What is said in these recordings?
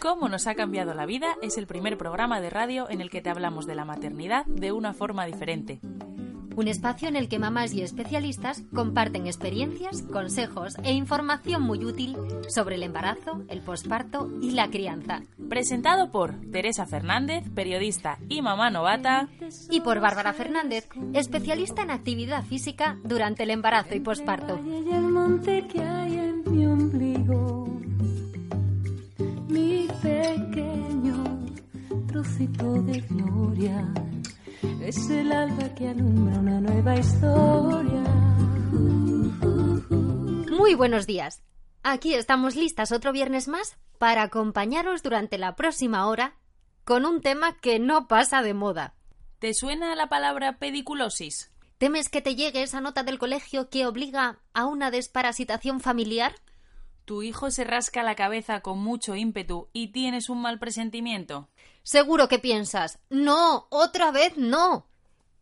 Cómo nos ha cambiado la vida es el primer programa de radio en el que te hablamos de la maternidad de una forma diferente. Un espacio en el que mamás y especialistas comparten experiencias, consejos e información muy útil sobre el embarazo, el posparto y la crianza. Presentado por Teresa Fernández, periodista y mamá novata. Y por Bárbara Fernández, especialista en actividad física durante el embarazo y posparto. Mi pequeño trocito de gloria es el alba que alumbra una nueva historia. Muy buenos días. Aquí estamos listas otro viernes más para acompañaros durante la próxima hora con un tema que no pasa de moda. ¿Te suena la palabra pediculosis? ¿Temes que te llegue esa nota del colegio que obliga a una desparasitación familiar? ¿Tu hijo se rasca la cabeza con mucho ímpetu y tienes un mal presentimiento? Seguro que piensas, no, otra vez no.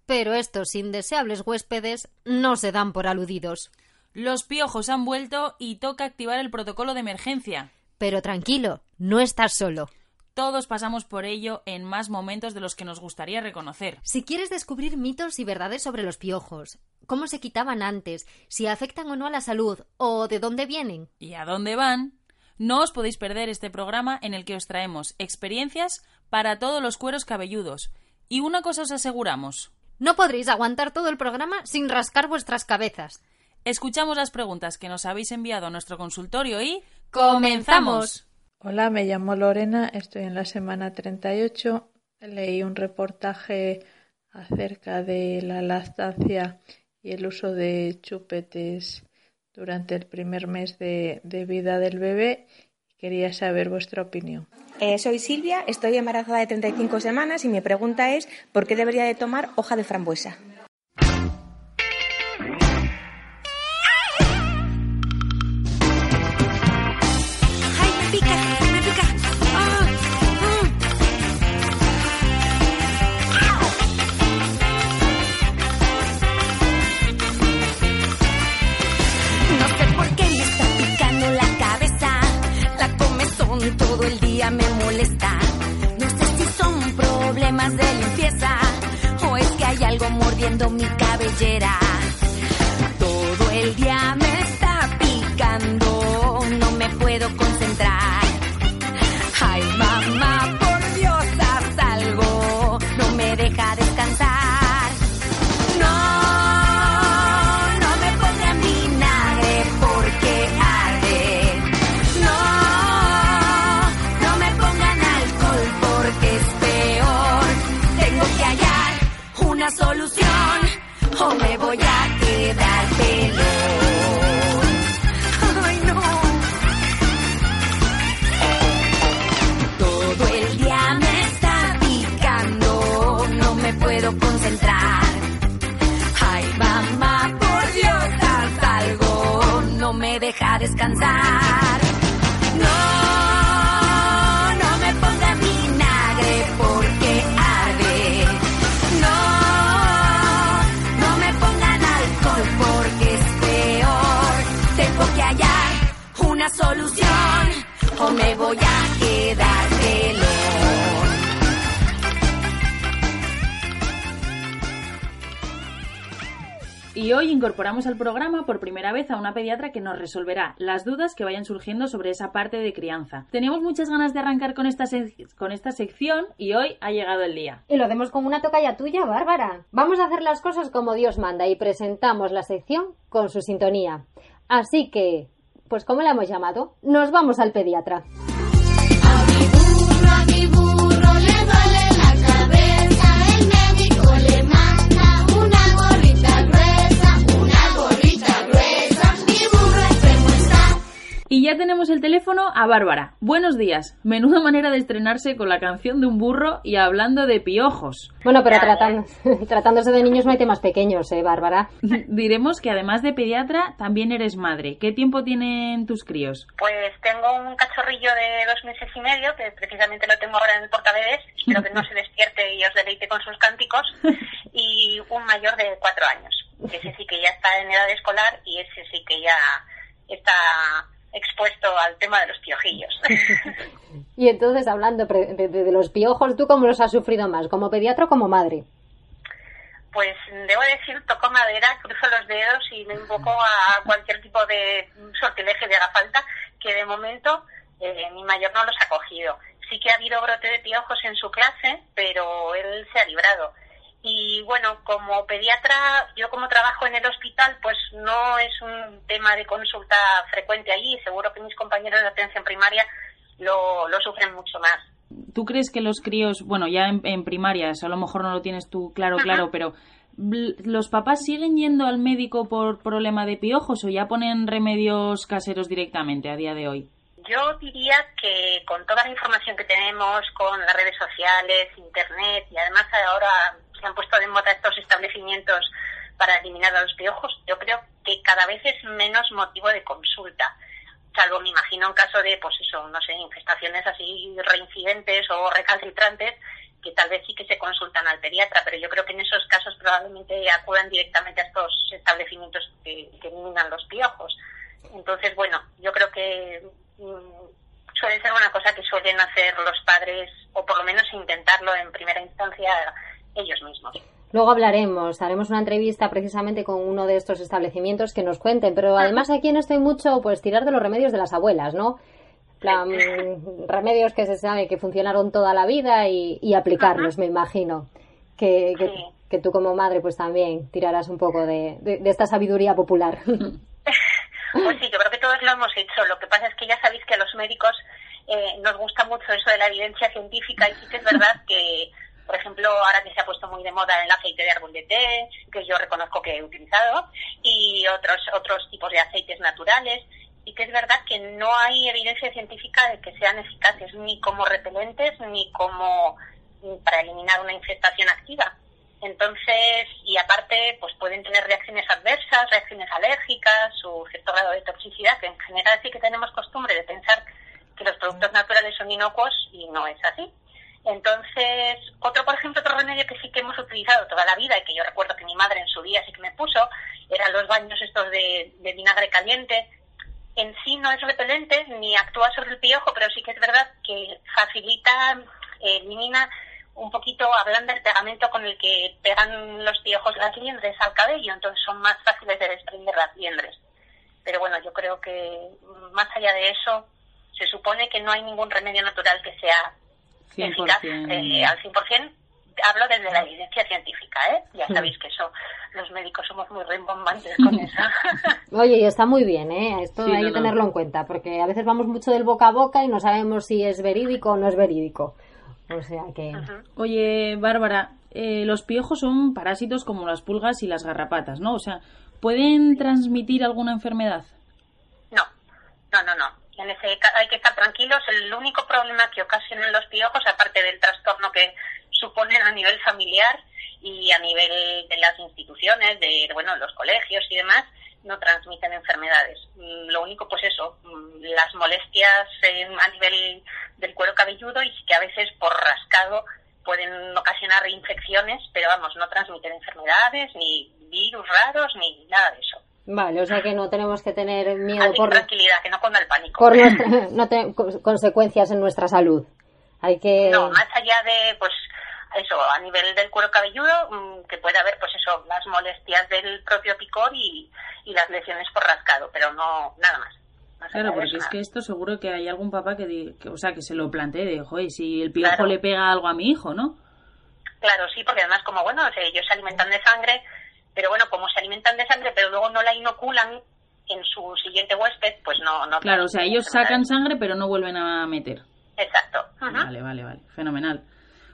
Pero estos indeseables huéspedes no se dan por aludidos. Los piojos han vuelto y toca activar el protocolo de emergencia. Pero tranquilo, no estás solo. Todos pasamos por ello en más momentos de los que nos gustaría reconocer. Si quieres descubrir mitos y verdades sobre los piojos, cómo se quitaban antes, si afectan o no a la salud, o de dónde vienen. ¿Y a dónde van? No os podéis perder este programa en el que os traemos experiencias para todos los cueros cabelludos. Y una cosa os aseguramos. No podréis aguantar todo el programa sin rascar vuestras cabezas. Escuchamos las preguntas que nos habéis enviado a nuestro consultorio y ¡comenzamos! Hola, me llamo Lorena, estoy en la semana 38. Leí un reportaje acerca de la lactancia y el uso de chupetes durante el primer mes de, vida del bebé. Quería saber vuestra opinión. Eh, soy Silvia, estoy embarazada de 35 semanas y mi pregunta es ¿por qué debería de tomar hoja de frambuesa? Me molesta. No sé si son problemas de limpieza o es que hay algo mordiendo mi cabellera. Todo el día me está picando, no me puedo me voy a quedar pelón. Ay, no. Todo el día me está picando, no me puedo concentrar. Ay, mamá, por Dios, haz algo, no me deja descansar. Me voy a quedar pelón. Y hoy incorporamos al programa por primera vez a una pediatra que nos resolverá las dudas que vayan surgiendo sobre esa parte de crianza. Teníamos muchas ganas de arrancar con esta, con esta sección y hoy ha llegado el día. Y lo hacemos con una tocaya tuya, Bárbara. Vamos a hacer las cosas como Dios manda y presentamos la sección con su sintonía. Así que, pues ¿cómo la hemos llamado? Nos vamos al pediatra. Y ya tenemos el teléfono a Bárbara. Buenos días. Menuda manera de estrenarse con la canción de un burro y hablando de piojos. Bueno, pero tratando- tratándose de niños no hay temas pequeños, ¿eh, Bárbara? Diremos que además de pediatra, también eres madre. ¿Qué tiempo tienen tus críos? Pues tengo un cachorrillo de dos meses y medio, que precisamente lo tengo ahora en el portabebés, espero que no se despierte y os deleite con sus cánticos, y un mayor de cuatro años, que ese sí que ya está en edad escolar y ese sí que ya está expuesto al tema de los piojillos. Y entonces, hablando de los piojos, ¿tú cómo los has sufrido más? ¿Como pediatra o como madre? Pues debo decir, toco madera, cruzo los dedos y me invoco a cualquier tipo de sortilegio que haga falta, que de momento eh, mi mayor no los ha cogido. Sí que ha habido brote de piojos en su clase, pero él se ha librado. Y bueno, como pediatra, yo como trabajo en el hospital, pues no es un tema de consulta frecuente allí. Seguro que mis compañeros de atención primaria lo, lo sufren mucho más. ¿Tú crees que los críos, bueno, ya en, en primaria, eso a lo mejor no lo tienes tú claro, claro, pero ¿los papás siguen yendo al médico por problema de piojos o ya ponen remedios caseros directamente a día de hoy? Yo diría que con toda la información que tenemos, con las redes sociales, internet y además ahora se han puesto de moda estos establecimientos para eliminar a los piojos, yo creo que cada vez es menos motivo de consulta. Salvo, me imagino, en caso de, pues eso, no sé, infestaciones así reincidentes o recalcitrantes, que tal vez sí que se consultan al pediatra, pero yo creo que en esos casos probablemente acudan directamente a estos establecimientos que, eliminan los piojos. Entonces, bueno, yo creo que mm, suele ser una cosa que suelen hacer los padres, o por lo menos intentarlo en primera instancia ellos mismos. Luego hablaremos, haremos una entrevista precisamente con uno de estos establecimientos que nos cuenten, pero además aquí en esto hay mucho, pues tirar de los remedios de las abuelas, ¿no? Plan, remedios que se sabe que funcionaron toda la vida y, y aplicarlos, me imagino. Que, que, Sí. que tú como madre pues también tirarás un poco de, de- de esta sabiduría popular. Pues sí, yo creo que todos lo hemos hecho. Lo que pasa es que ya sabéis que a los médicos eh, nos gusta mucho eso de la evidencia científica y sí que es verdad que, por ejemplo, ahora que se ha puesto muy de moda el aceite de árbol de té, que yo reconozco que he utilizado, y otros, otros tipos de aceites naturales, y que es verdad que no hay evidencia científica de que sean eficaces ni como repelentes ni como mm, para eliminar una infestación activa. Entonces, y aparte, pues pueden tener reacciones adversas, reacciones alérgicas o cierto grado de toxicidad, que en general sí que tenemos costumbre de pensar que los productos naturales son inocuos y no es así. Entonces, otro, por ejemplo, otro remedio que sí que hemos utilizado toda la vida y que yo recuerdo que mi madre en su día sí que me puso, eran los baños estos de, vinagre caliente. En sí no es repelente ni actúa sobre el piojo, pero sí que es verdad que facilita, eh, elimina un poquito, ablanda el pegamento con el que pegan los piojos las liendres al cabello, entonces son más fáciles de desprender las liendres. Pero bueno, yo creo que más allá de eso, se supone que no hay ningún remedio natural que sea eficaz 100%. eh, al 100%. Hablo desde la evidencia científica, ¿eh? Ya sabéis que eso, los médicos somos muy rimbombantes con eso. Oye, y está muy bien, ¿eh? Esto Sí, hay no, que no. tenerlo en cuenta, porque a veces vamos mucho del boca a boca y no sabemos si es verídico o no es verídico. O sea que... Oye, Bárbara, eh, los piojos son parásitos como las pulgas y las garrapatas, ¿no? O sea, ¿pueden transmitir alguna enfermedad? No, no, no, no. En ese hay que estar tranquilos. El único problema que ocasionan los piojos, aparte del trastorno que suponen a nivel familiar y a nivel de las instituciones, de bueno, los colegios y demás, no transmiten enfermedades. Mm, Lo único, pues eso, mm, las molestias a nivel del cuero cabelludo y que a veces por rascado pueden ocasionar infecciones, pero vamos, no transmiten enfermedades, ni virus raros, ni nada de eso. Vale, o sea que no tenemos que tener miedo Así por, tranquilidad, que no cunda el pánico. por nuestra- no te- cons- consecuencias en nuestra salud. Hay que... No, más allá de, pues, eso, a nivel del cuero cabelludo, mm, que puede haber, pues eso, las molestias del propio picor y, y las lesiones por rascado, pero no, nada más. Claro, porque es que esto seguro que hay algún papá que, que, o sea, que se lo plantee de, joder, si el piojo Claro. le pega algo a mi hijo, ¿no? Claro, sí, porque además, como bueno, o sea, ellos se alimentan de sangre, pero bueno, como se alimentan de sangre, pero luego no la inoculan en su siguiente huésped, pues no. no Claro, o sea, ellos sacan sangre pero no vuelven a meter. Exacto. Ujú. Vale, vale, vale. Fenomenal.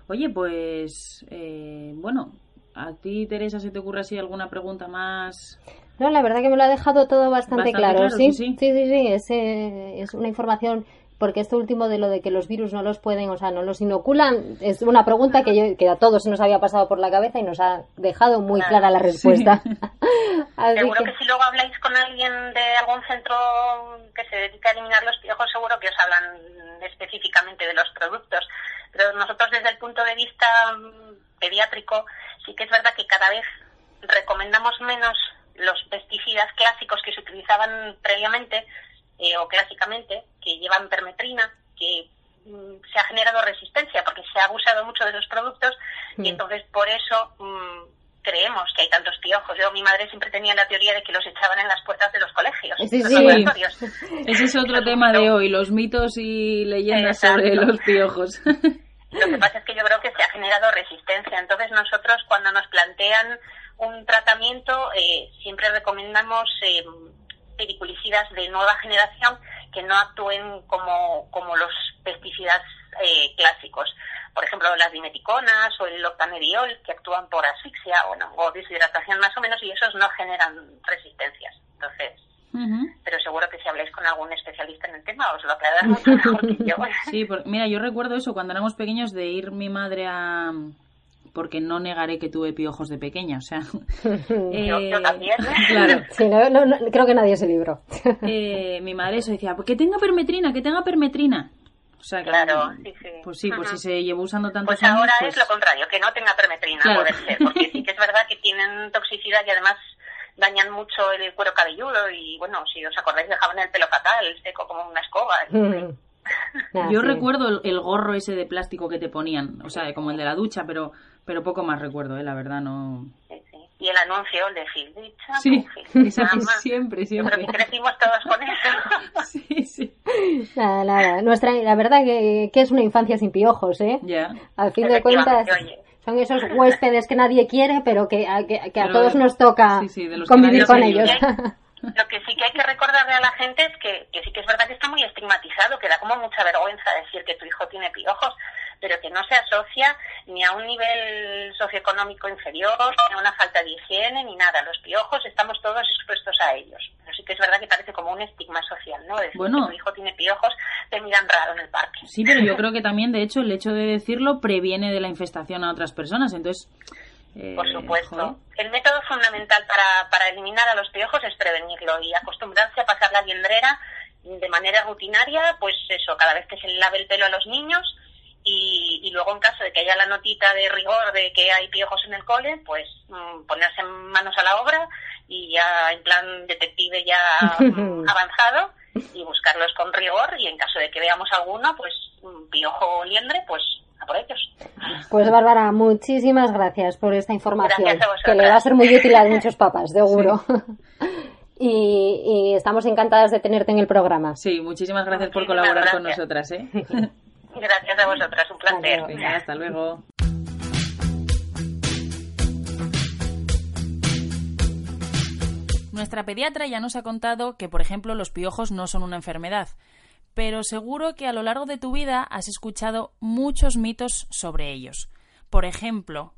Oye, pues, eh, bueno, ¿a ti, Teresa, se te ocurre así alguna pregunta más? No, la verdad que me lo ha dejado todo bastante, Bastante claro, claro, ¿sí? sí, sí. sí, sí, sí, Es, eh, es una información, porque esto último de lo de que los virus no los pueden, o sea, no los inoculan, es una pregunta que, yo, que a todos se nos había pasado por la cabeza y nos ha dejado muy Claro. clara la respuesta. Seguro que- que si luego habláis con alguien de algún centro que se dedica a eliminar los piojos, seguro que os hablan específicamente de los productos. Pero nosotros desde el punto de vista mm, pediátrico, sí que es verdad que cada vez recomendamos menos los pesticidas clásicos que se utilizaban previamente, eh, o clásicamente, que llevan permetrina, que mm, se ha generado resistencia porque se ha abusado mucho de los productos y entonces por eso mm, creemos que hay tantos piojos. Yo, mi madre siempre tenía la teoría de que los echaban en las puertas de los colegios, Sí, los sí. laboratorios. Ese es otro tema de hoy, los mitos y leyendas Exacto. sobre los piojos. Lo que pasa es que yo creo que se ha generado resistencia. Entonces nosotros cuando nos plantean un tratamiento eh, siempre recomendamos eh, de nueva generación que no actúen como, como los pesticidas eh, clásicos. Por ejemplo, las dimeticonas o el octanediol que actúan por asfixia o, no, o deshidratación más o menos y esos no generan resistencias. Entonces, pero seguro que si habláis con algún especialista en el tema os lo aclararán mucho mejor que yo. Sí, mira, yo recuerdo eso cuando éramos pequeños de ir mi madre a... Porque no negaré que tuve piojos de pequeña, o sea... Yo- yo eh, también. Claro. Sí, no, no, no, creo que nadie se libró. Eh, mi madre eso decía, pues que tenga permetrina, que tenga permetrina. O sea, que, Claro, sí, sí. Pues sí, pues si se llevó usando tantos Pues años, ahora pues- es lo contrario, que no tenga permetrina, Claro. poder ser, porque sí que es verdad que tienen toxicidad y además dañan mucho el cuero cabelludo y bueno, si os acordáis dejaban el pelo fatal, seco como una escoba. Mm. Nah, Yo sí. recuerdo el, el gorro ese de plástico que te ponían, o sea, como el de la ducha, pero pero poco más recuerdo, eh, la verdad, no... Sí, sí. Y el anuncio, el de Phil Dicha, Sí, siempre, siempre. que crecimos todos con eso. Sí, sí. Nada, nada. Nuestra, la verdad que, que es una infancia sin piojos, ¿eh? Ya. Al fin de cuentas, oye. son esos huéspedes que nadie quiere, pero que, a, que, que a Pero- todos nos toca sí, sí, de los que convivir con ellos. Lo que sí que hay que recordarle a la gente es que, que sí que es verdad que está muy estigmatizado, que da como mucha vergüenza decir que tu hijo tiene piojos, pero que no se asocia ni a un nivel socioeconómico inferior, ni a una falta de higiene, ni nada. Los piojos estamos todos expuestos a ellos. Pero sí que es verdad que parece como un estigma social, ¿no? Decir Bueno. que tu hijo tiene piojos, te miran raro en el parque. Sí, pero yo creo que también, de hecho, el hecho de decirlo previene de la infestación a otras personas, entonces... eh, Por supuesto. joder. El método fundamental para, para eliminar a los piojos es prevenirlo y acostumbrarse a pasar la liendrera de manera rutinaria, pues eso, cada vez que se le lave el pelo a los niños y, y luego en caso de que haya la notita de rigor de que hay piojos en el cole, pues mm, ponerse manos a la obra y ya en plan detective ya avanzado y buscarlos con rigor y en caso de que veamos alguno, pues piojo o liendre, pues a por ellos. Pues Bárbara, muchísimas gracias por esta información, Gracias a vosotras. que le va a ser muy útil a muchos papás, seguro. y, y estamos encantadas de tenerte en el programa. Sí, muchísimas gracias por colaborar con nosotras, ¿eh? Gracias a vosotras, un placer. Venga, hasta luego. Nuestra pediatra ya nos ha contado que, por ejemplo, los piojos no son una enfermedad, pero seguro que a lo largo de tu vida has escuchado muchos mitos sobre ellos. Por ejemplo,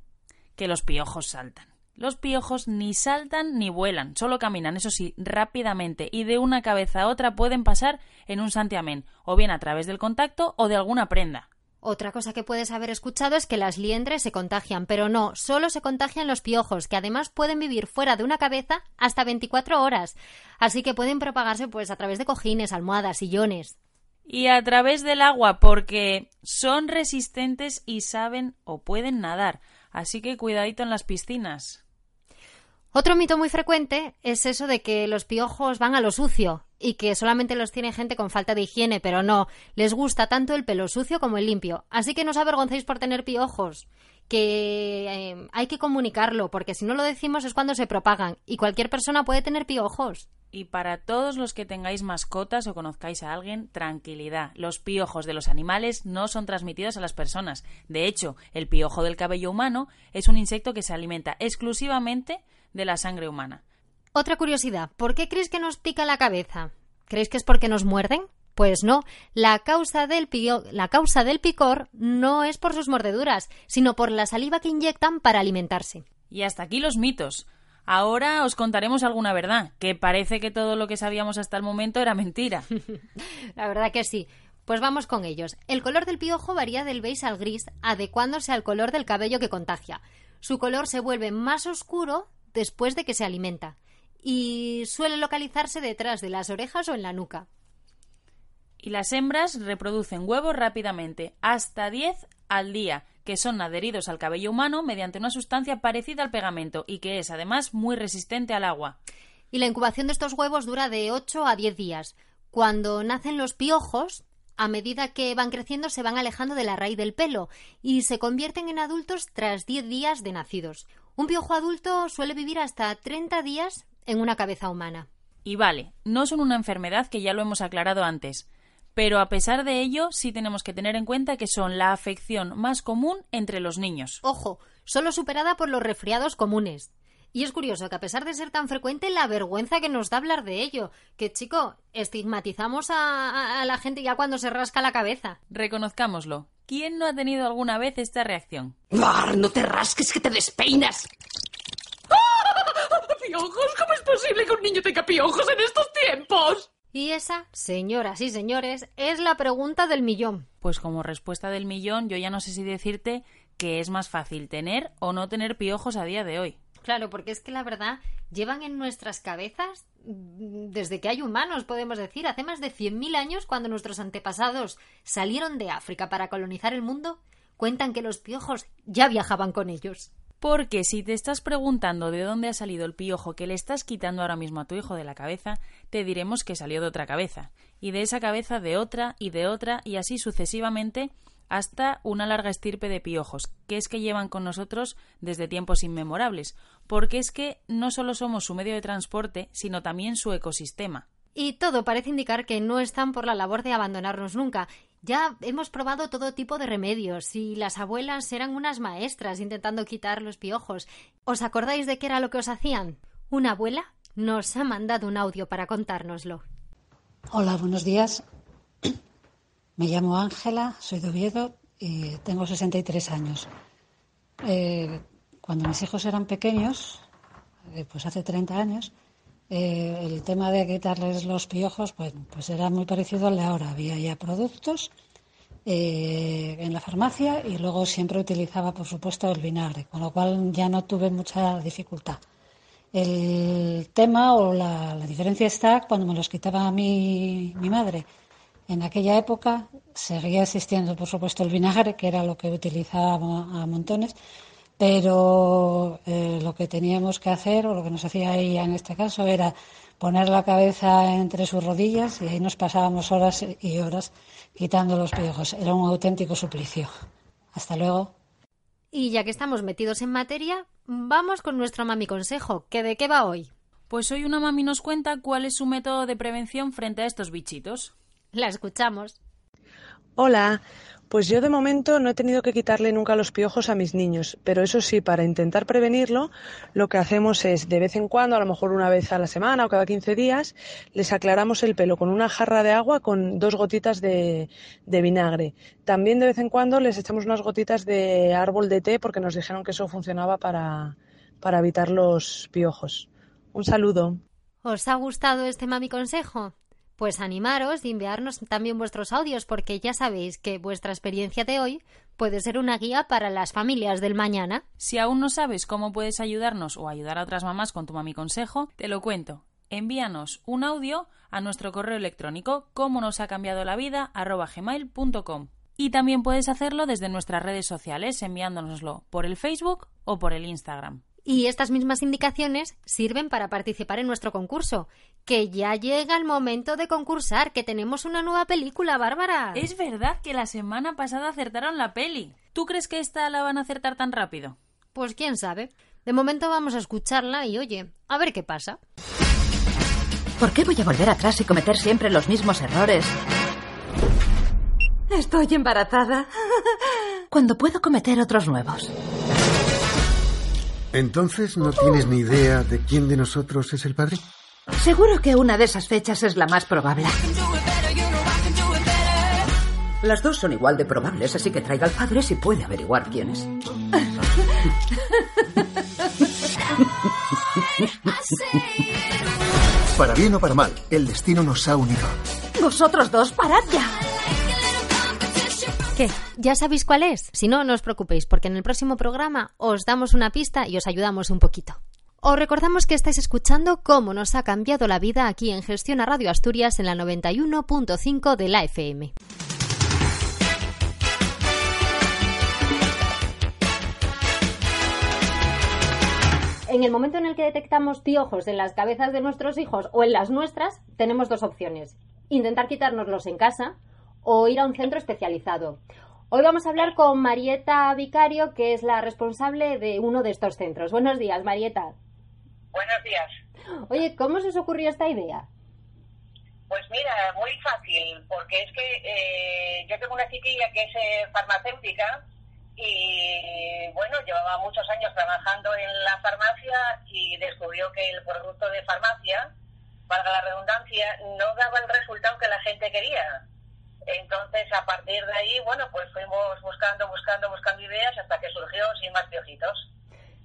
que los piojos saltan. Los piojos ni saltan ni vuelan, solo caminan, eso sí, rápidamente y de una cabeza a otra pueden pasar en un santiamén, o bien a través del contacto o de alguna prenda. Otra cosa que puedes haber escuchado es que las liendres se contagian, pero no, solo se contagian los piojos, que además pueden vivir fuera de una cabeza hasta 24 horas. Así que pueden propagarse pues a través de cojines, almohadas, sillones. y a través del agua porque son resistentes y saben o pueden nadar. Así que cuidadito en las piscinas. Otro mito muy frecuente es eso de que los piojos van a lo sucio y que solamente los tiene gente con falta de higiene, pero no, les gusta tanto el pelo sucio como el limpio. Así que no os avergoncéis por tener piojos, que eh, hay que comunicarlo, porque si no lo decimos es cuando se propagan y cualquier persona puede tener piojos. Y para todos los que tengáis mascotas o conozcáis a alguien, tranquilidad. Los piojos de los animales no son transmitidos a las personas. De hecho, el piojo del cabello humano es un insecto que se alimenta exclusivamente de la sangre humana. Otra curiosidad, ¿por qué creéis que nos pica la cabeza? ¿Creéis que es porque nos muerden? Pues no, la causa, del pio- la causa del picor no es por sus mordeduras, sino por la saliva que inyectan para alimentarse. Y hasta aquí los mitos. Ahora os contaremos alguna verdad, que parece que todo lo que sabíamos hasta el momento era mentira. La verdad que sí. Pues vamos con ellos. El color del piojo varía del beige al gris, adecuándose al color del cabello que contagia. Su color se vuelve más oscuro después de que se alimenta y suele localizarse detrás de las orejas o en la nuca. Y las hembras reproducen huevos rápidamente, hasta 10 al día, que son adheridos al cabello humano mediante una sustancia parecida al pegamento y que es además muy resistente al agua. Y la incubación de estos huevos dura de 8 a 10 días. Cuando nacen los piojos, a medida que van creciendo se van alejando de la raíz del pelo y se convierten en adultos tras 10 días de nacidos. Un piojo adulto suele vivir hasta 30 días en una cabeza humana. Y vale, no son una enfermedad que ya lo hemos aclarado antes, pero a pesar de ello sí tenemos que tener en cuenta que son la afección más común entre los niños. Ojo, solo superada por los resfriados comunes. Y es curioso que a pesar de ser tan frecuente, la vergüenza que nos da hablar de ello. Que, chico, estigmatizamos a, a- a la gente ya cuando se rasca la cabeza. Reconozcámoslo. ¿Quién no ha tenido alguna vez esta reacción? ¡Bar, no te rasques que te despeinas! ¡Piojos! ¿Cómo es posible que un niño tenga piojos en estos tiempos? Y esa, señoras y señores, es la pregunta del millón. Pues como respuesta del millón, yo ya no sé si decirte que es más fácil tener o no tener piojos a día de hoy. Claro, porque es que la verdad llevan en nuestras cabezas mm, desde que hay humanos, podemos decir, hace más de 100.000 años cuando nuestros antepasados salieron de África para colonizar el mundo, cuentan que los piojos ya viajaban con ellos. Porque si te estás preguntando de dónde ha salido el piojo que le estás quitando ahora mismo a tu hijo de la cabeza, te diremos que salió de otra cabeza, y de esa cabeza de otra y de otra y así sucesivamente hasta una larga estirpe de piojos, que es que llevan con nosotros desde tiempos inmemorables, porque es que no solo somos su medio de transporte, sino también su ecosistema. Y todo parece indicar que no están por la labor de abandonarnos nunca. Ya hemos probado todo tipo de remedios y las abuelas eran unas maestras intentando quitar los piojos. ¿Os acordáis de qué era lo que os hacían? Una abuela nos ha mandado un audio para contárnoslo. Hola, buenos días. Me llamo Ángela, soy de Oviedo y tengo 63 años. Eh, cuando mis hijos eran pequeños, eh, pues hace 30 años, eh, el tema de quitarles los piojos pues, pues era muy parecido al de ahora. Había ya productos eh, en la farmacia y luego siempre utilizaba, por supuesto, el vinagre, con lo cual ya no tuve mucha dificultad. El tema o la, la diferencia está cuando me los quitaba mi, mi madre. En aquella época seguía existiendo, por supuesto, el vinagre, que era lo que utilizaba a montones, pero eh, lo que teníamos que hacer, o lo que nos hacía ella en este caso, era poner la cabeza entre sus rodillas y ahí nos pasábamos horas y horas quitando los piojos. Era un auténtico suplicio. Hasta luego. Y ya que estamos metidos en materia, vamos con nuestro mami consejo, que de qué va hoy. Pues hoy una mami nos cuenta cuál es su método de prevención frente a estos bichitos. La escuchamos. Hola, pues yo de momento no he tenido que quitarle nunca los piojos a mis niños, pero eso sí, para intentar prevenirlo, lo que hacemos es de vez en cuando, a lo mejor una vez a la semana o cada 15 días, les aclaramos el pelo con una jarra de agua con dos gotitas de, de vinagre. También de vez en cuando les echamos unas gotitas de árbol de té porque nos dijeron que eso funcionaba para, para evitar los piojos. Un saludo. ¿Os ha gustado este mami consejo? Pues animaros y enviarnos también vuestros audios porque ya sabéis que vuestra experiencia de hoy puede ser una guía para las familias del mañana. Si aún no sabes cómo puedes ayudarnos o ayudar a otras mamás con tu mami consejo, te lo cuento. Envíanos un audio a nuestro correo electrónico como nos ha cambiado la vida gmail.com. Y también puedes hacerlo desde nuestras redes sociales enviándonoslo por el Facebook o por el Instagram. Y estas mismas indicaciones sirven para participar en nuestro concurso, que ya llega el momento de concursar, que tenemos una nueva película, Bárbara. Es verdad que la semana pasada acertaron la peli. ¿Tú crees que esta la van a acertar tan rápido? Pues quién sabe. De momento vamos a escucharla y oye, a ver qué pasa. ¿Por qué voy a volver atrás y cometer siempre los mismos errores? Estoy embarazada. Cuando puedo cometer otros nuevos. Entonces, ¿no tienes ni idea de quién de nosotros es el padre? Seguro que una de esas fechas es la más probable. Las dos son igual de probables, así que traiga al padre si puede averiguar quién es. Para bien o para mal, el destino nos ha unido. Vosotros dos, parad ya. ¿Ya sabéis cuál es? Si no, no os preocupéis, porque en el próximo programa os damos una pista y os ayudamos un poquito. Os recordamos que estáis escuchando cómo nos ha cambiado la vida aquí en Gestión a Radio Asturias en la 91.5 de la FM. En el momento en el que detectamos piojos en las cabezas de nuestros hijos o en las nuestras, tenemos dos opciones. intentar quitárnoslos en casa o ir a un centro especializado. Hoy vamos a hablar con Marieta Vicario, que es la responsable de uno de estos centros. Buenos días, Marieta. Buenos días. Oye, ¿cómo se os ocurrió esta idea? Pues mira, muy fácil, porque es que eh, yo tengo una chiquilla que es eh, farmacéutica y bueno, llevaba muchos años trabajando en la farmacia y descubrió que el producto de farmacia, valga la redundancia, no daba el resultado que la gente quería. Entonces, a partir de ahí, bueno, pues fuimos buscando, buscando, buscando ideas hasta que surgió Sin Más Piojitos.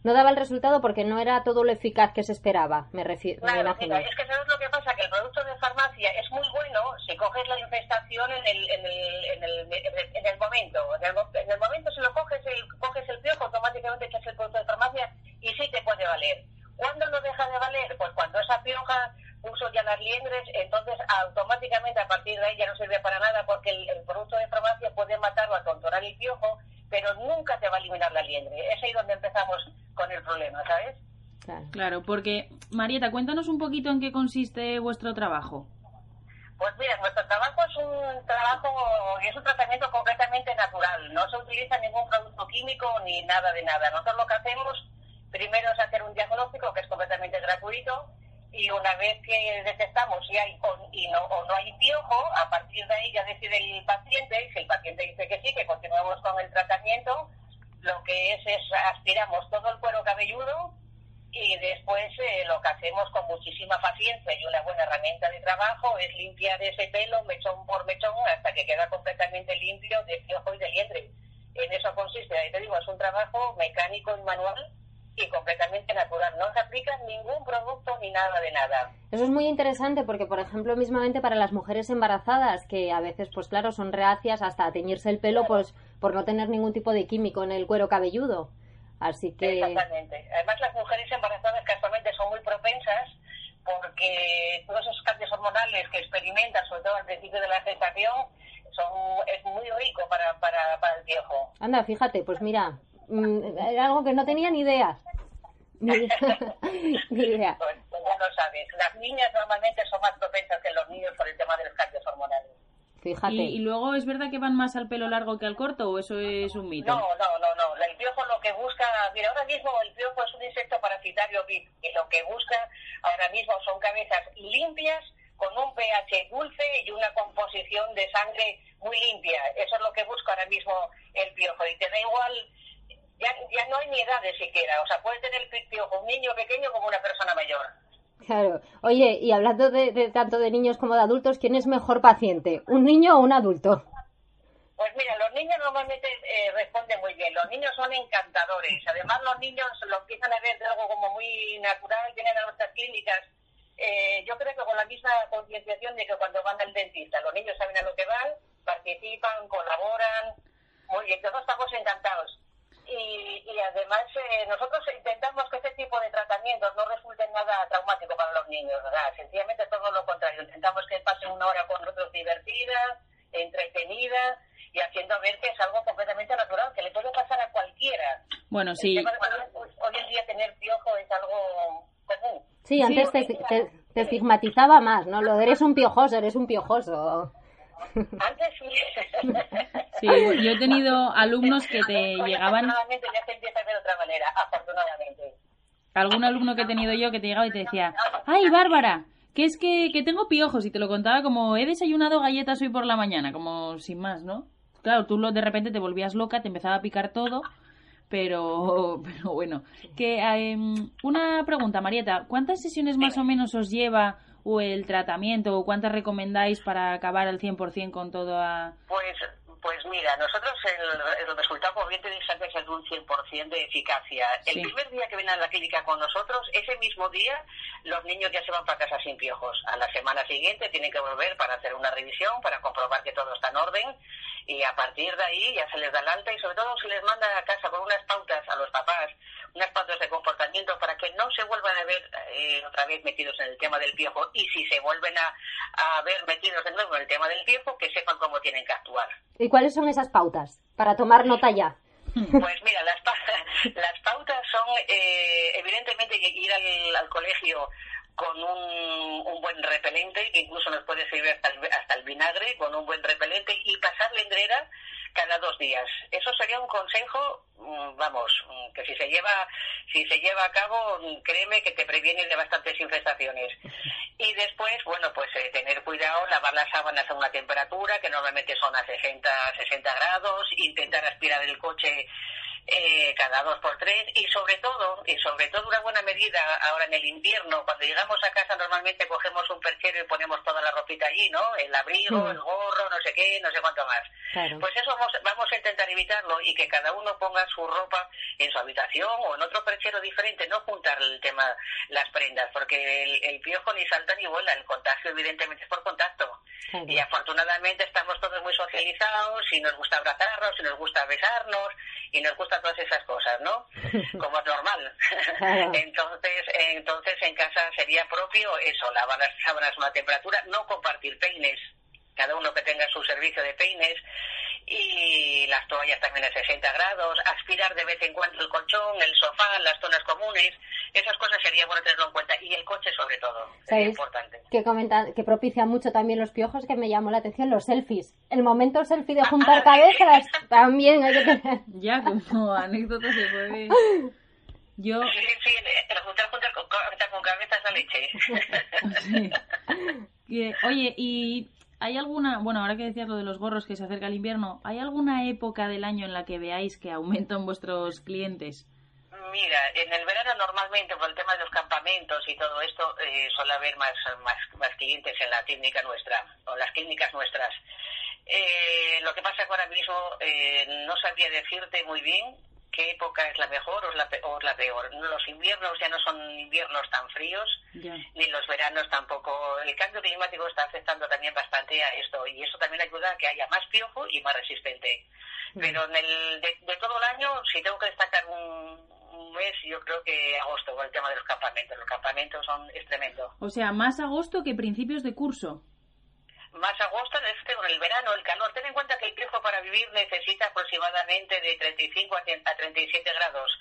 No daba el resultado porque no era todo lo eficaz que se esperaba, me refiero. Claro, mira, es que sabes lo que pasa, que el producto de farmacia es muy bueno si coges la infestación en el, en el, en el, en el, en el momento. En el, en el momento si lo coges el, coges el piojo, automáticamente echas el producto de farmacia y sí te puede valer. ¿Cuándo no deja de valer? Pues cuando esa pioja puso ya las liendres, entonces automáticamente a partir de ahí ya no sirve para nada porque el, el producto de farmacia puede matar o atontonar el piojo, pero nunca te va a eliminar la liendre. Es ahí donde empezamos con el problema, ¿sabes? Claro, porque Marieta, cuéntanos un poquito en qué consiste vuestro trabajo. Pues mira, nuestro trabajo es un trabajo, es un tratamiento completamente natural. No se utiliza ningún producto químico ni nada de nada. Nosotros lo que hacemos primero es hacer un diagnóstico que es completamente gratuito y una vez que detectamos si hay o, y no, o no hay piojo, a partir de ahí ya decide el paciente. Si el paciente dice que sí, que continuamos con el tratamiento, lo que es es aspiramos todo el cuero cabelludo y después eh, lo que hacemos con muchísima paciencia y una buena herramienta de trabajo es limpiar ese pelo mechón por mechón hasta que queda completamente limpio de piojo y de liendre. En eso consiste, ahí te digo, es un trabajo mecánico y manual y completamente natural. No se aplica ningún producto ni nada de nada. Eso es muy interesante porque, por ejemplo, mismamente para las mujeres embarazadas, que a veces, pues claro, son reacias hasta a teñirse el pelo, pues por no tener ningún tipo de químico en el cuero cabelludo. Así que, Exactamente. Además, las mujeres embarazadas casualmente son muy propensas porque todos esos cambios hormonales que experimentan, sobre todo al principio de la gestación, son, es muy rico para, para, para el viejo. anda, fíjate, pues mira, era algo que no tenía ni idea. Ni idea. Ni idea. Pues, pues ya lo sabes. Las niñas normalmente son más propensas que los niños por el tema de los cambios hormonales. Fíjate. Y, y luego, ¿es verdad que van más al pelo largo que al corto o eso es un mito? No, no, no, no. El piojo lo que busca, mira, ahora mismo el piojo es un insecto parasitario VIP y lo que busca ahora mismo son cabezas limpias con un pH dulce y una composición de sangre muy limpia. Eso es lo que busca ahora mismo el piojo y te da igual, ya, ya no hay ni edades siquiera. O sea, puede tener el piojo un niño pequeño como una persona mayor. Claro. Oye, y hablando de, de tanto de niños como de adultos, ¿quién es mejor paciente? ¿Un niño o un adulto? Pues mira, los niños normalmente eh, responden muy bien. Los niños son encantadores. Además, los niños lo empiezan a ver de algo como muy natural, vienen a nuestras clínicas. Eh, yo creo que con la misma concienciación de que cuando van al dentista, los niños saben a lo que van, participan, colaboran. Muy bien, todos estamos encantados. Y, y además, eh, nosotros intentamos que este tipo de tratamientos no resulten nada traumático para los niños. ¿verdad? Sencillamente todo lo contrario. Intentamos que pasen una hora con nosotros divertida, entretenida y haciendo ver que es algo completamente natural, que le puede pasar a cualquiera. Bueno, sí. de hoy, hoy en día tener piojo es algo común. Sí, antes te, te- te estigmatizaba más, ¿no? Lo de eres un piojoso, eres un piojoso. Antes sí. Sí, yo he tenido alumnos que te Hoy, llegaban, Afortunadamente ya se empieza a ver de otra manera, afortunadamente. algún alumno que he tenido yo que te llegaba y te decía, ¡ay, Bárbara! Que es que, que tengo piojos y te lo contaba como he desayunado galletas hoy por la mañana, como sin más, ¿no? Claro, tú lo, de repente te volvías loca, te empezaba a picar todo, pero, pero bueno. Que em, Una pregunta, Marieta, ¿cuántas sesiones más o menos os lleva o el tratamiento o cuántas recomendáis para acabar al 100% con toda... Pues, pues mira, nosotros el, el resultado, como bien te dije antes, es de un 100% de eficacia. El Sí. primer día que vienen a la clínica con nosotros, ese mismo día, los niños ya se van para casa sin piojos. A la semana siguiente tienen que volver para hacer una revisión, para comprobar que todo está en orden. Y a partir de ahí ya se les da el alta y sobre todo se les manda a casa con unas pautas a los papás, unas pautas de comportamiento para que no se vuelvan a ver eh, otra vez metidos en el tema del piojo y si se vuelven a, a ver metidos de nuevo en el tema del piojo, que sepan cómo tienen que actuar. ¿Y cuáles son esas pautas? Para tomar nota ya. Pues mira, las, pa- las pautas son, eh, evidentemente, que ir al, al colegio con un, un buen repelente, que incluso nos puede servir hasta el, hasta el vinagre, con un buen repelente, y pasar lendrera cada dos días. Eso sería un consejo, mm, vamos, mm, que si se lleva, si se lleva a cabo, mm, créeme que te previene de bastantes infestaciones. Y después, bueno, pues eh, tener cuidado, lavar las sábanas a una temperatura que normalmente son a 60, 60 grados, intentar aspirar el coche eh, cada dos por tres y sobre todo, y sobre todo una buena medida ahora en el invierno, cuando llegamos a casa normalmente cogemos un perchero y ponemos toda la ropita allí, ¿no? El abrigo, el gorro, no sé qué, no sé cuánto más. Claro. Pues eso vamos, vamos a intentar evitarlo y que cada uno ponga su ropa en su habitación o en otro perchero diferente, no juntar el tema, las prendas, porque el, el piojo ni salta ni vuela, el contagio evidentemente es por contacto. Y afortunadamente estamos todos muy socializados y nos gusta abrazarnos y nos gusta besarnos y nos gustan todas esas cosas, ¿no? Como es normal. Entonces, entonces en casa sería propio eso, lavar las sábanas a una temperatura, no compartir peines, cada uno que tenga su servicio de peines y las toallas también a 60 grados, aspirar de vez en cuando el colchón, el sofá, las zonas comunes, esas cosas sería bueno tenerlo en cuenta y el coche sobre todo, es importante. que comenta, que propicia mucho también los piojos, que me llamó la atención los selfies. El momento selfie de juntar cabezas también hay que tener. Ya, como anécdota se puede... Yo... Sí, sí, el juntar, juntar con, con cabezas a leche. Sí. Oye, ¿y hay alguna, bueno, ahora que decías lo de los gorros que se acerca el invierno, ¿hay alguna época del año en la que veáis que aumentan vuestros clientes? Mira, en el verano normalmente por el tema de los campamentos y todo esto eh, suele haber más, más, más clientes en la clínica nuestra o las clínicas nuestras. Eh, lo que pasa que ahora mismo eh, no sabría decirte muy bien qué época es la mejor o la, o la peor. Los inviernos ya no son inviernos tan fríos ni los veranos tampoco. El cambio climático está afectando también bastante a esto y eso también ayuda a que haya más piojo y más resistente. Pero en el, de, de todo el año, si tengo que destacar un, un mes, yo creo que agosto, con el tema de los campamentos. Los campamentos son, es tremendo. O sea, más agosto que principios de curso. Más agosto es que con el verano, el calor. Ten en cuenta que el piojo para vivir necesita aproximadamente de 35 a 30 a 37 grados.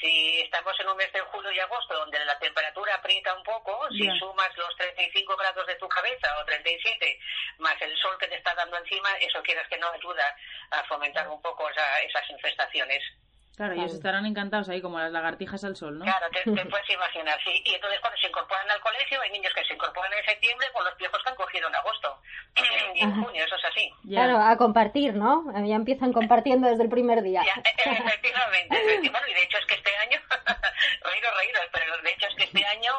Si estamos en un mes de julio y agosto donde la temperatura aprieta un poco, si sumas los 35 grados de tu cabeza o 37 más el sol que te está dando encima, eso quieras que no ayuda a fomentar un poco esa- esas infestaciones. Claro, ellos estarán encantados ahí como las lagartijas al sol, ¿no? Claro, te, te puedes imaginar, sí. Y entonces cuando se incorporan al colegio, hay niños que se incorporan en septiembre con los piojos que han cogido en agosto. y en junio, eso es así. Claro, a compartir, ¿no? Ya empiezan compartiendo desde el primer día. Efectivamente, efectivamente. Bueno, y de hecho es que este año, reíros, reíros, pero de hecho es que este año,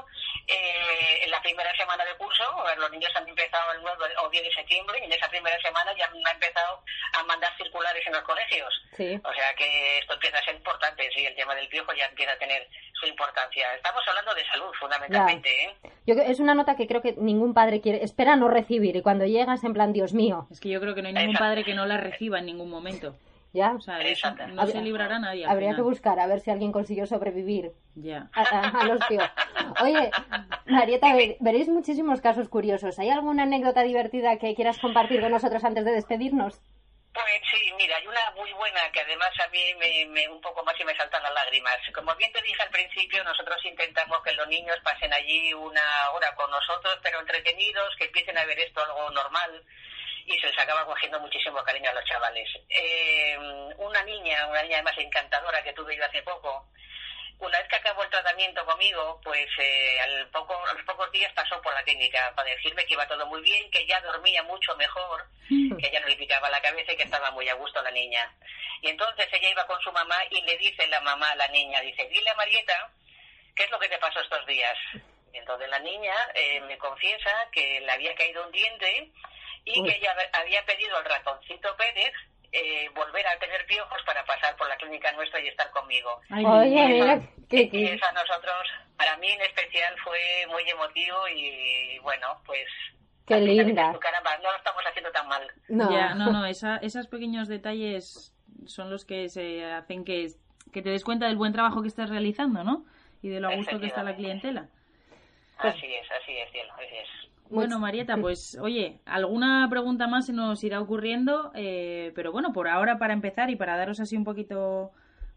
eh, en la primera semana de curso, los niños han empezado el 9 o 10 de septiembre y en esa primera semana ya han empezado a mandar circulares en los colegios. Sí. O sea que esto empieza a ser importante, sí, el tema del piojo ya empieza a tener su importancia. Estamos hablando de salud, fundamentalmente, ¿eh? Yo, creo- es una nota que creo que ningún padre quiere, espera no recibir y cuando llegas en plan, Dios mío, Es que yo creo que no hay ningún padre que no la reciba en ningún momento. Ya. O sea, no se librará nadie. Habría que buscar a ver si alguien consiguió sobrevivir Ya. a, a- a los tíos. Oye, Marieta, ve- veréis muchísimos casos curiosos. ¿Hay alguna anécdota divertida que quieras compartir con nosotros antes de despedirnos? Pues sí, mira, hay una muy buena que además a mí me, me- un poco más y me saltan las lágrimas. Como bien te dije al principio, nosotros intentamos que los niños pasen allí una hora con nosotros, pero entretenidos, que empiecen a ver esto algo normal y se les acaba cogiendo muchísimo cariño a los chavales. Eh, una niña, una niña además encantadora que tuve yo hace poco, una vez que acabó el tratamiento conmigo, pues eh, al poco, a los pocos días pasó por la clínica para decirme que iba todo muy bien, que ya dormía mucho mejor, que ya no le picaba la cabeza y que estaba muy a gusto la niña. Y entonces ella iba con su mamá y le dice la mamá a la niña, dice, dile a Marieta, ¿qué es lo que te pasó estos días? Y entonces la niña eh, me confiesa que le había caído un diente y que ella había pedido al ratoncito Pérez eh, volver a tener piojos para pasar por la clínica nuestra y estar conmigo. Oye, Y eso- qué- y eso a nosotros, para mí en especial, fue muy emotivo y bueno, pues Qué linda. caramba, no lo estamos haciendo tan mal. No. Ya, no, no, esa, esos pequeños detalles son los que se hacen que, que te des cuenta del buen trabajo que estás realizando, ¿no? Y de lo a gusto que está la clientela. Así es, así es, cielo, así es. Bueno, Marieta, pues oye, alguna pregunta más se nos irá ocurriendo, eh, pero bueno, por ahora para empezar y para daros así un poquito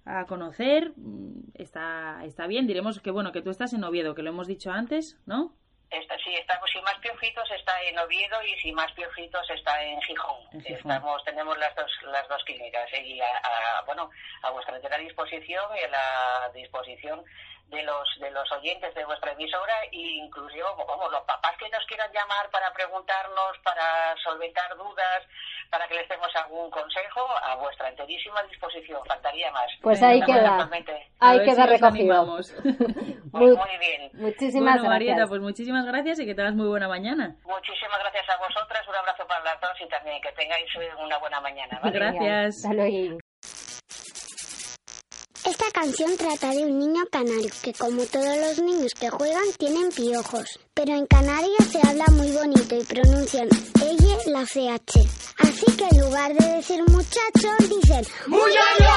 a conocer, mm, está, está bien. Diremos que bueno, que tú estás en Oviedo, que lo hemos dicho antes, ¿no? Está, sí, estamos, si más piojitos está en Oviedo y si más piojitos está en Gijón. En Gijón. Estamos, tenemos las dos, las dos clínicas ¿eh? y a, a- bueno, a vuestra entera disposición y a la disposición de los de los oyentes de vuestra emisora e inclusive como los papás que nos quieran llamar para preguntarnos, para solventar dudas, para que les demos algún consejo, a vuestra enterísima disposición. Faltaría más. Pues ahí Estamos queda. Ahí queda si recogido. animamos. Muy, Mu- muy bien. Muchísimas bueno, Marieta, gracias. pues muchísimas gracias y que tengas muy buena mañana. Muchísimas gracias a vosotras, un abrazo para las dos y también que tengáis una buena mañana. ¿vale? Gracias. Hasta luego. Esta canción trata de un niño canario que, como todos los niños que juegan, tienen piojos. Pero en Canarias se habla muy bonito y pronuncian ella la CH. Así que en lugar de decir muchacho, dicen ¡Muyallo!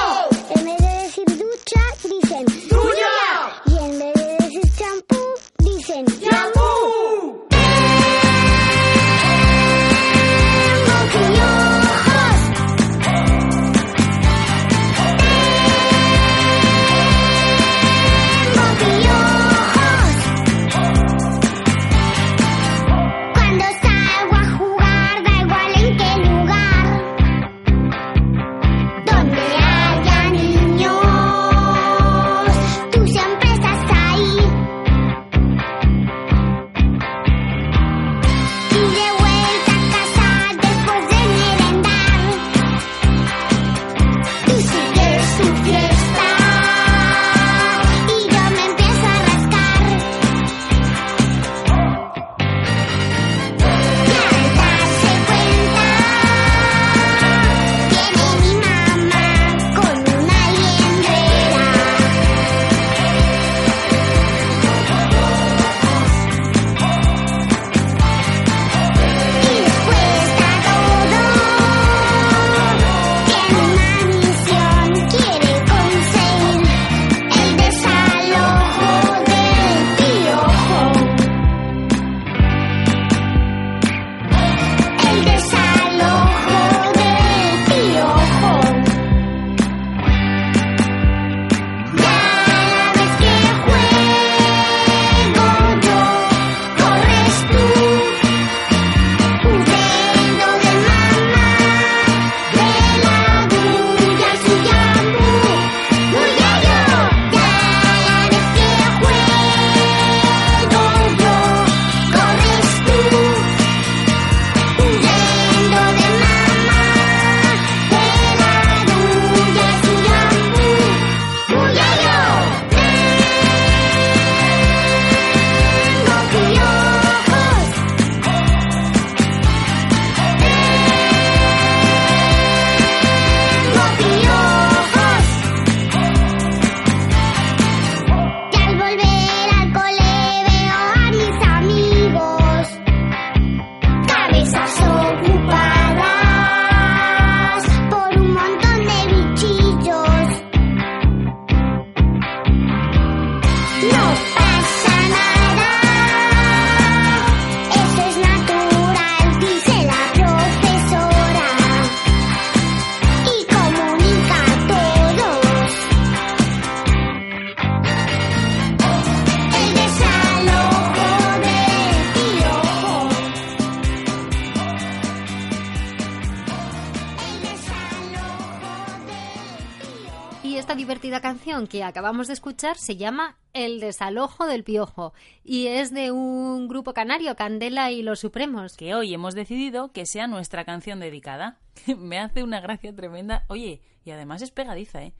Que acabamos de escuchar se llama El desalojo del piojo y es de un grupo canario, Candela y los Supremos. Que hoy hemos decidido que sea nuestra canción dedicada. Me hace una gracia tremenda. Oye, y además es pegadiza, ¿eh?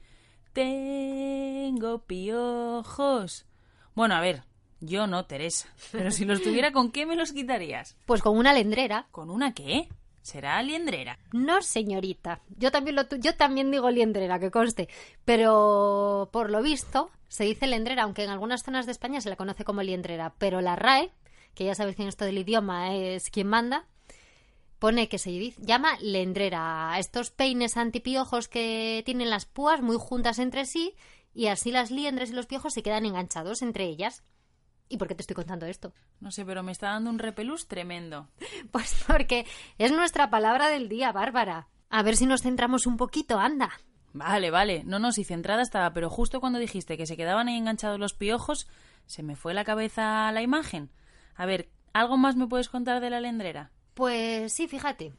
Tengo piojos. Bueno, a ver, yo no, Teresa. Pero si los tuviera, ¿con qué me los quitarías? Pues con una lendrera. ¿Con una qué? ¿Será liendrera? No, señorita. Yo también lo yo también digo liendrera, que conste, pero por lo visto se dice lendrera, aunque en algunas zonas de España se la conoce como liendrera, pero la RAE, que ya sabéis que en esto del idioma es quien manda, pone que se llama lendrera estos peines antipiojos que tienen las púas muy juntas entre sí y así las liendres y los piojos se quedan enganchados entre ellas. ¿Y por qué te estoy contando esto? No sé, pero me está dando un repelús tremendo. Pues porque es nuestra palabra del día, Bárbara. A ver si nos centramos un poquito, anda. Vale, vale. No, no, si centrada estaba, pero justo cuando dijiste que se quedaban ahí enganchados los piojos, se me fue la cabeza la imagen. A ver, ¿algo más me puedes contar de la lendrera? Pues sí, fíjate.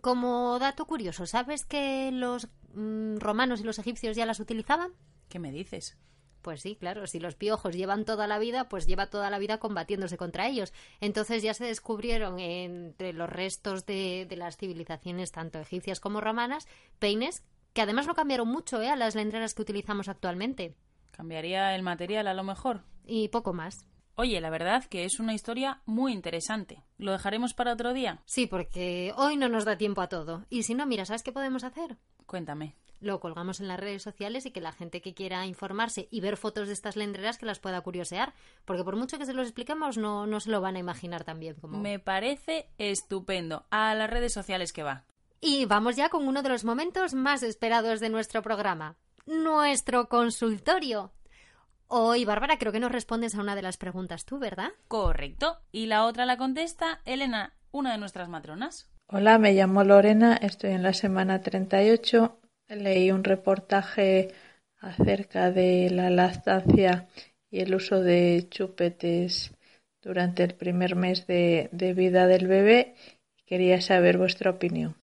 Como dato curioso, ¿sabes que los mm, romanos y los egipcios ya las utilizaban? ¿Qué me dices? Pues sí, claro, si los piojos llevan toda la vida, pues lleva toda la vida combatiéndose contra ellos. Entonces ya se descubrieron entre los restos de, de las civilizaciones, tanto egipcias como romanas, peines que además no cambiaron mucho ¿eh? a las lendreras que utilizamos actualmente. ¿Cambiaría el material a lo mejor? Y poco más. Oye, la verdad que es una historia muy interesante. ¿Lo dejaremos para otro día? Sí, porque hoy no nos da tiempo a todo. Y si no, mira, ¿sabes qué podemos hacer? Cuéntame. Lo colgamos en las redes sociales y que la gente que quiera informarse y ver fotos de estas lendreras que las pueda curiosear. Porque por mucho que se los expliquemos, no, no se lo van a imaginar tan bien como. Me parece estupendo. A las redes sociales que va. Y vamos ya con uno de los momentos más esperados de nuestro programa. Nuestro consultorio. Hoy, Bárbara, creo que nos respondes a una de las preguntas tú, ¿verdad? Correcto. Y la otra la contesta Elena, una de nuestras matronas. Hola, me llamo Lorena, estoy en la semana 38. Leí un reportaje acerca de la lactancia y el uso de chupetes durante el primer mes de, vida del bebé. Quería saber vuestra opinión.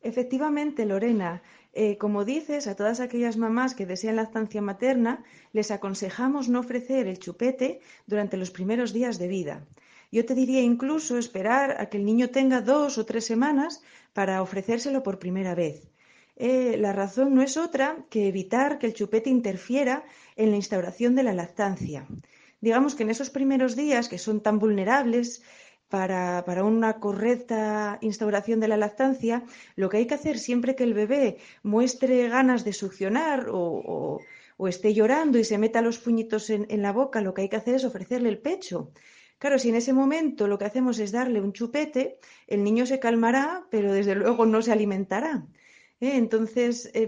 Efectivamente, Lorena, eh, como dices, a todas aquellas mamás que desean lactancia materna, les aconsejamos no ofrecer el chupete durante los primeros días de vida. Yo te diría incluso esperar a que el niño tenga dos o tres semanas para ofrecérselo por primera vez. Eh, la razón no es otra que evitar que el chupete interfiera en la instauración de la lactancia. Digamos que en esos primeros días, que son tan vulnerables, para, para, una correcta instauración de la lactancia, lo que hay que hacer siempre que el bebé muestre ganas de succionar o, o, esté llorando y se meta los puñitos en, en, la boca, lo que hay que hacer es ofrecerle el pecho. Claro, si en ese momento lo que hacemos es darle un chupete, el niño se calmará, pero desde luego no se alimentará. ¿Eh? Entonces, eh,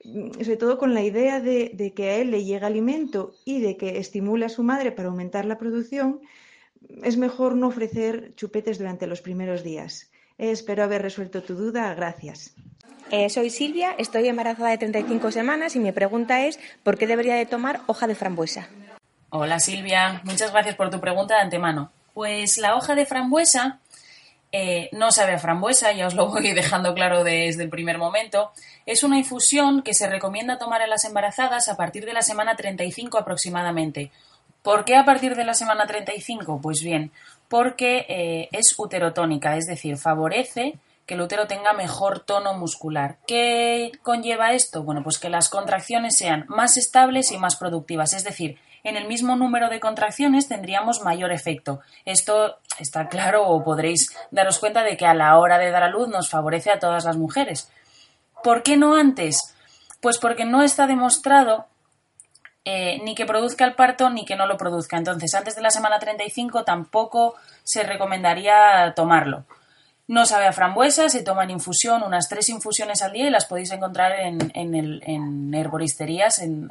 sobre todo con la idea de, de que a él le llega alimento y de que estimule a su madre para aumentar la producción, es mejor no ofrecer chupetes durante los primeros días. Eh, espero haber resuelto tu duda. Gracias. Eh, soy Silvia, estoy embarazada de 35 semanas y mi pregunta es ¿por qué debería de tomar hoja de frambuesa? Hola Silvia, muchas gracias por tu pregunta de antemano. Pues la hoja de frambuesa eh, no sabe a frambuesa, ya os lo voy dejando claro desde el primer momento. Es una infusión que se recomienda tomar a las embarazadas a partir de la semana 35 aproximadamente ¿Por qué a partir de la semana 35? Pues bien, porque eh, es uterotónica, es decir, favorece que el útero tenga mejor tono muscular. ¿Qué conlleva esto? Bueno, pues que las contracciones sean más estables y más productivas, es decir, en el mismo número de contracciones tendríamos mayor efecto. Esto está claro o podréis daros cuenta de que a la hora de dar a luz nos favorece a todas las mujeres. ¿Por qué no antes? Pues porque no está demostrado eh, ni que produzca el parto ni que no lo produzca. Entonces, antes de la semana 35 tampoco se recomendaría tomarlo. No sabe a frambuesa, se toma en infusión, unas tres infusiones al día y las podéis encontrar en, en, el, en herboristerías en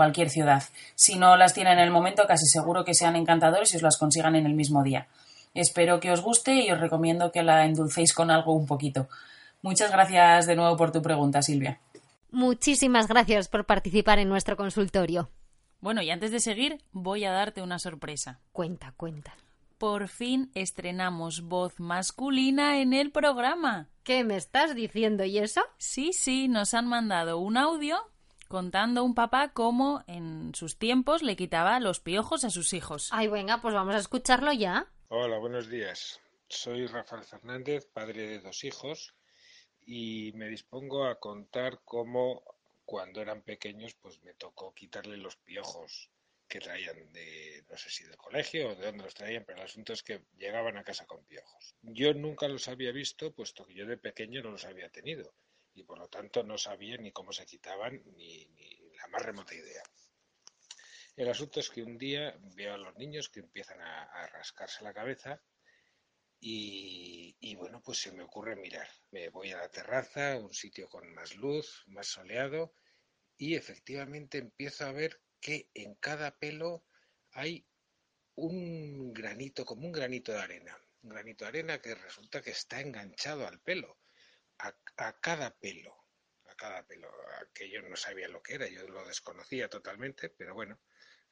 cualquier ciudad. Si no las tienen en el momento, casi seguro que sean encantadores y os las consigan en el mismo día. Espero que os guste y os recomiendo que la endulcéis con algo un poquito. Muchas gracias de nuevo por tu pregunta, Silvia. Muchísimas gracias por participar en nuestro consultorio. Bueno, y antes de seguir, voy a darte una sorpresa. Cuenta, cuenta. Por fin estrenamos voz masculina en el programa. ¿Qué me estás diciendo? ¿Y eso? Sí, sí, nos han mandado un audio contando un papá cómo en sus tiempos le quitaba los piojos a sus hijos. Ay, venga, pues vamos a escucharlo ya. Hola, buenos días. Soy Rafael Fernández, padre de dos hijos y me dispongo a contar cómo cuando eran pequeños pues me tocó quitarle los piojos que traían de, no sé si del colegio o de dónde los traían, pero el asunto es que llegaban a casa con piojos. Yo nunca los había visto, puesto que yo de pequeño no los había tenido y por lo tanto no sabía ni cómo se quitaban ni, ni la más remota idea. El asunto es que un día veo a los niños que empiezan a, a rascarse la cabeza y, y, bueno, pues se me ocurre mirar. Me voy a la terraza, un sitio con más luz, más soleado, y efectivamente empiezo a ver que en cada pelo hay un granito, como un granito de arena. Un granito de arena que resulta que está enganchado al pelo, a, a cada pelo. A cada pelo. Aquello no sabía lo que era, yo lo desconocía totalmente, pero bueno,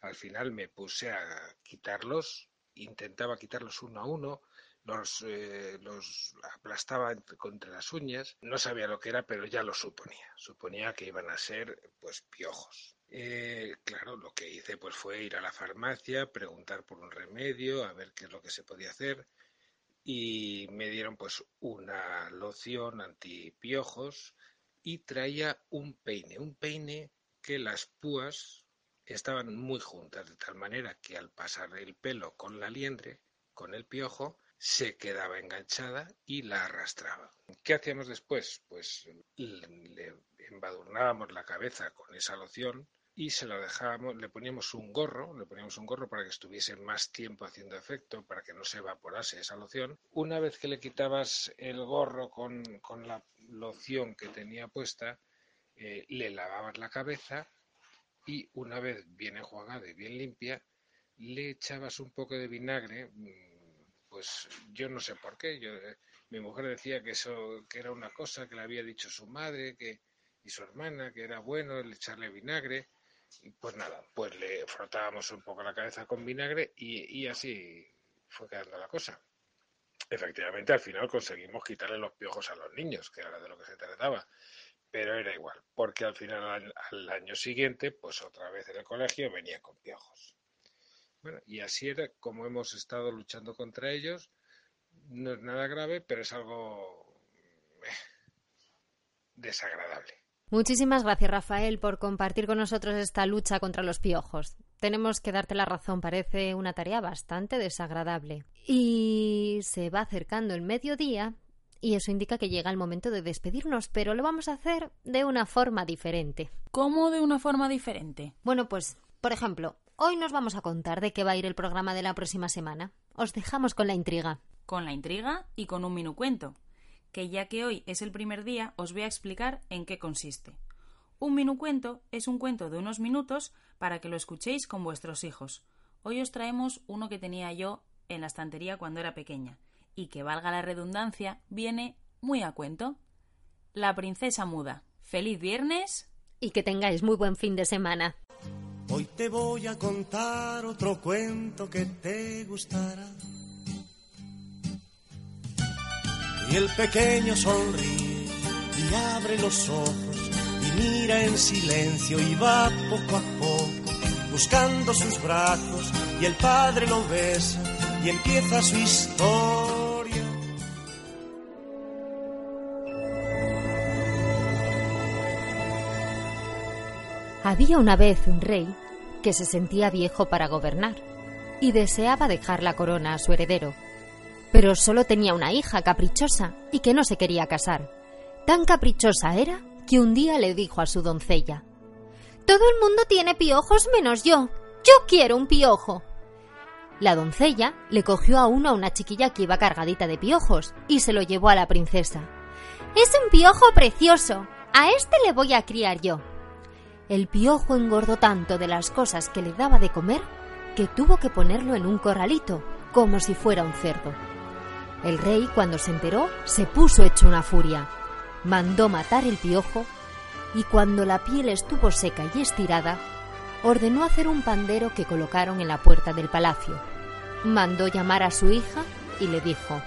al final me puse a quitarlos, intentaba quitarlos uno a uno, los, eh, los aplastaba contra las uñas, no sabía lo que era, pero ya lo suponía, suponía que iban a ser pues piojos. Eh, claro, lo que hice pues fue ir a la farmacia, preguntar por un remedio, a ver qué es lo que se podía hacer y me dieron pues una loción antipiojos y traía un peine, un peine que las púas estaban muy juntas de tal manera que al pasar el pelo con la liendre, con el piojo, se quedaba enganchada y la arrastraba. ¿Qué hacíamos después? Pues le embadurnábamos la cabeza con esa loción y se lo dejábamos, le poníamos un gorro, le poníamos un gorro para que estuviese más tiempo haciendo efecto, para que no se evaporase esa loción. Una vez que le quitabas el gorro con, con la loción que tenía puesta, eh, le lavabas la cabeza y una vez bien enjuagada y bien limpia, le echabas un poco de vinagre, mm, pues yo no sé por qué, yo, eh, mi mujer decía que eso que era una cosa que le había dicho su madre que, y su hermana, que era bueno el echarle vinagre, pues nada, pues le frotábamos un poco la cabeza con vinagre y, así fue quedando la cosa. Efectivamente, al final conseguimos quitarle los piojos a los niños, que era de lo que se trataba, pero era igual, porque al final al, al año siguiente, pues otra vez en el colegio venía con piojos. Bueno, y así era como hemos estado luchando contra ellos. No es nada grave, pero es algo eh, desagradable. Muchísimas gracias, Rafael, por compartir con nosotros esta lucha contra los piojos. Tenemos que darte la razón, parece una tarea bastante desagradable. Y se va acercando el mediodía y eso indica que llega el momento de despedirnos, pero lo vamos a hacer de una forma diferente. ¿Cómo de una forma diferente? Bueno, pues, por ejemplo, hoy nos vamos a contar de qué va a ir el programa de la próxima semana. Os dejamos con la intriga. Con la intriga y con un minucuento, que ya que hoy es el primer día, os voy a explicar en qué consiste. Un minucuento es un cuento de unos minutos para que lo escuchéis con vuestros hijos. Hoy os traemos uno que tenía yo en la estantería cuando era pequeña y que, valga la redundancia, viene muy a cuento. La princesa muda. ¡Feliz viernes! Y que tengáis muy buen fin de semana. Hoy te voy a contar otro cuento que te gustará. Y el pequeño sonríe y abre los ojos y mira en silencio y va poco a poco buscando sus brazos y el padre lo besa y empieza su historia. Había una vez un rey que se sentía viejo para gobernar y deseaba dejar la corona a su heredero. Pero solo tenía una hija caprichosa y que no se quería casar. Tan caprichosa era que un día le dijo a su doncella Todo el mundo tiene piojos menos yo. Yo quiero un piojo. La doncella le cogió a uno a una chiquilla que iba cargadita de piojos y se lo llevó a la princesa. Es un piojo precioso. A este le voy a criar yo. El piojo engordó tanto de las cosas que le daba de comer que tuvo que ponerlo en un corralito, como si fuera un cerdo. El rey, cuando se enteró, se puso hecho una furia. Mandó matar el piojo y cuando la piel estuvo seca y estirada, ordenó hacer un pandero que colocaron en la puerta del palacio. Mandó llamar a su hija y le dijo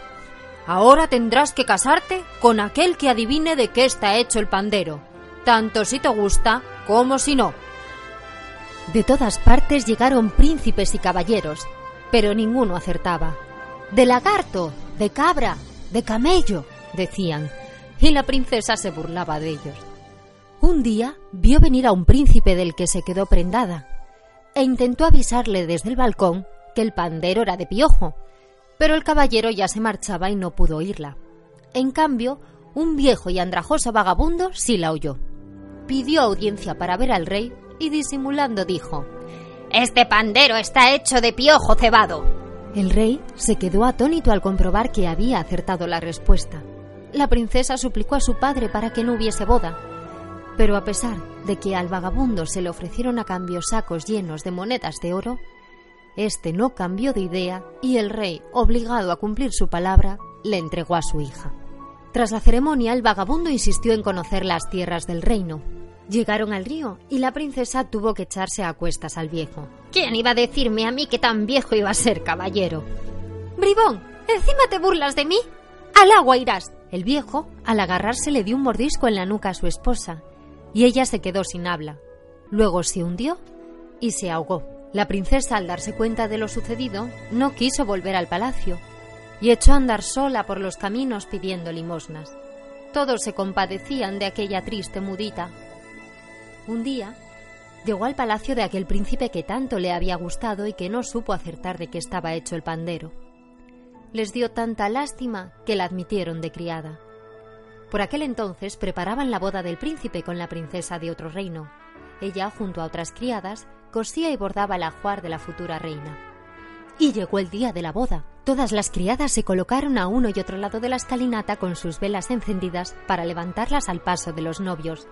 Ahora tendrás que casarte con aquel que adivine de qué está hecho el pandero, tanto si te gusta como si no. De todas partes llegaron príncipes y caballeros, pero ninguno acertaba. De lagarto, de cabra, de camello, decían, y la princesa se burlaba de ellos. Un día vio venir a un príncipe del que se quedó prendada, e intentó avisarle desde el balcón que el pandero era de piojo, pero el caballero ya se marchaba y no pudo oírla. En cambio, un viejo y andrajoso vagabundo sí la oyó. Pidió audiencia para ver al rey y disimulando dijo Este pandero está hecho de piojo cebado. El rey se quedó atónito al comprobar que había acertado la respuesta. La princesa suplicó a su padre para que no hubiese boda, pero a pesar de que al vagabundo se le ofrecieron a cambio sacos llenos de monedas de oro, este no cambió de idea y el rey, obligado a cumplir su palabra, le entregó a su hija. Tras la ceremonia, el vagabundo insistió en conocer las tierras del reino. Llegaron al río y la princesa tuvo que echarse a cuestas al viejo. ¿Quién iba a decirme a mí que tan viejo iba a ser caballero? Bribón, ¿encima te burlas de mí? Al agua irás. El viejo, al agarrarse, le dio un mordisco en la nuca a su esposa, y ella se quedó sin habla. Luego se hundió y se ahogó. La princesa, al darse cuenta de lo sucedido, no quiso volver al palacio y echó a andar sola por los caminos pidiendo limosnas. Todos se compadecían de aquella triste mudita. Un día llegó al palacio de aquel príncipe que tanto le había gustado y que no supo acertar de qué estaba hecho el pandero. Les dio tanta lástima que la admitieron de criada. Por aquel entonces preparaban la boda del príncipe con la princesa de otro reino. Ella, junto a otras criadas, cosía y bordaba el ajuar de la futura reina. Y llegó el día de la boda. Todas las criadas se colocaron a uno y otro lado de la escalinata con sus velas encendidas para levantarlas al paso de los novios.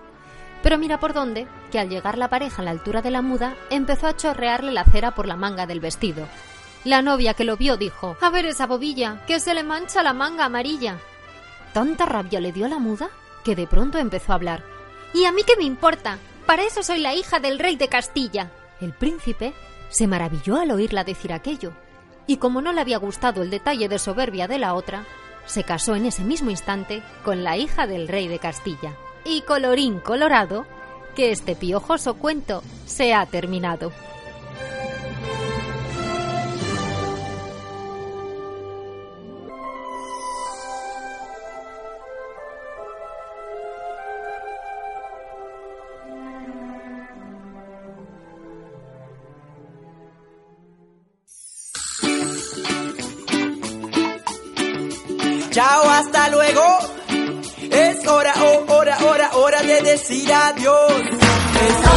Pero mira por dónde, que al llegar la pareja a la altura de la muda, empezó a chorrearle la cera por la manga del vestido. La novia que lo vio dijo, A ver esa bobilla, que se le mancha la manga amarilla. Tanta rabia le dio la muda que de pronto empezó a hablar. ¿Y a mí qué me importa? Para eso soy la hija del rey de Castilla. El príncipe se maravilló al oírla decir aquello, y como no le había gustado el detalle de soberbia de la otra, se casó en ese mismo instante con la hija del rey de Castilla. Y colorín colorado, que este piojoso cuento se ha terminado. Decir adiós.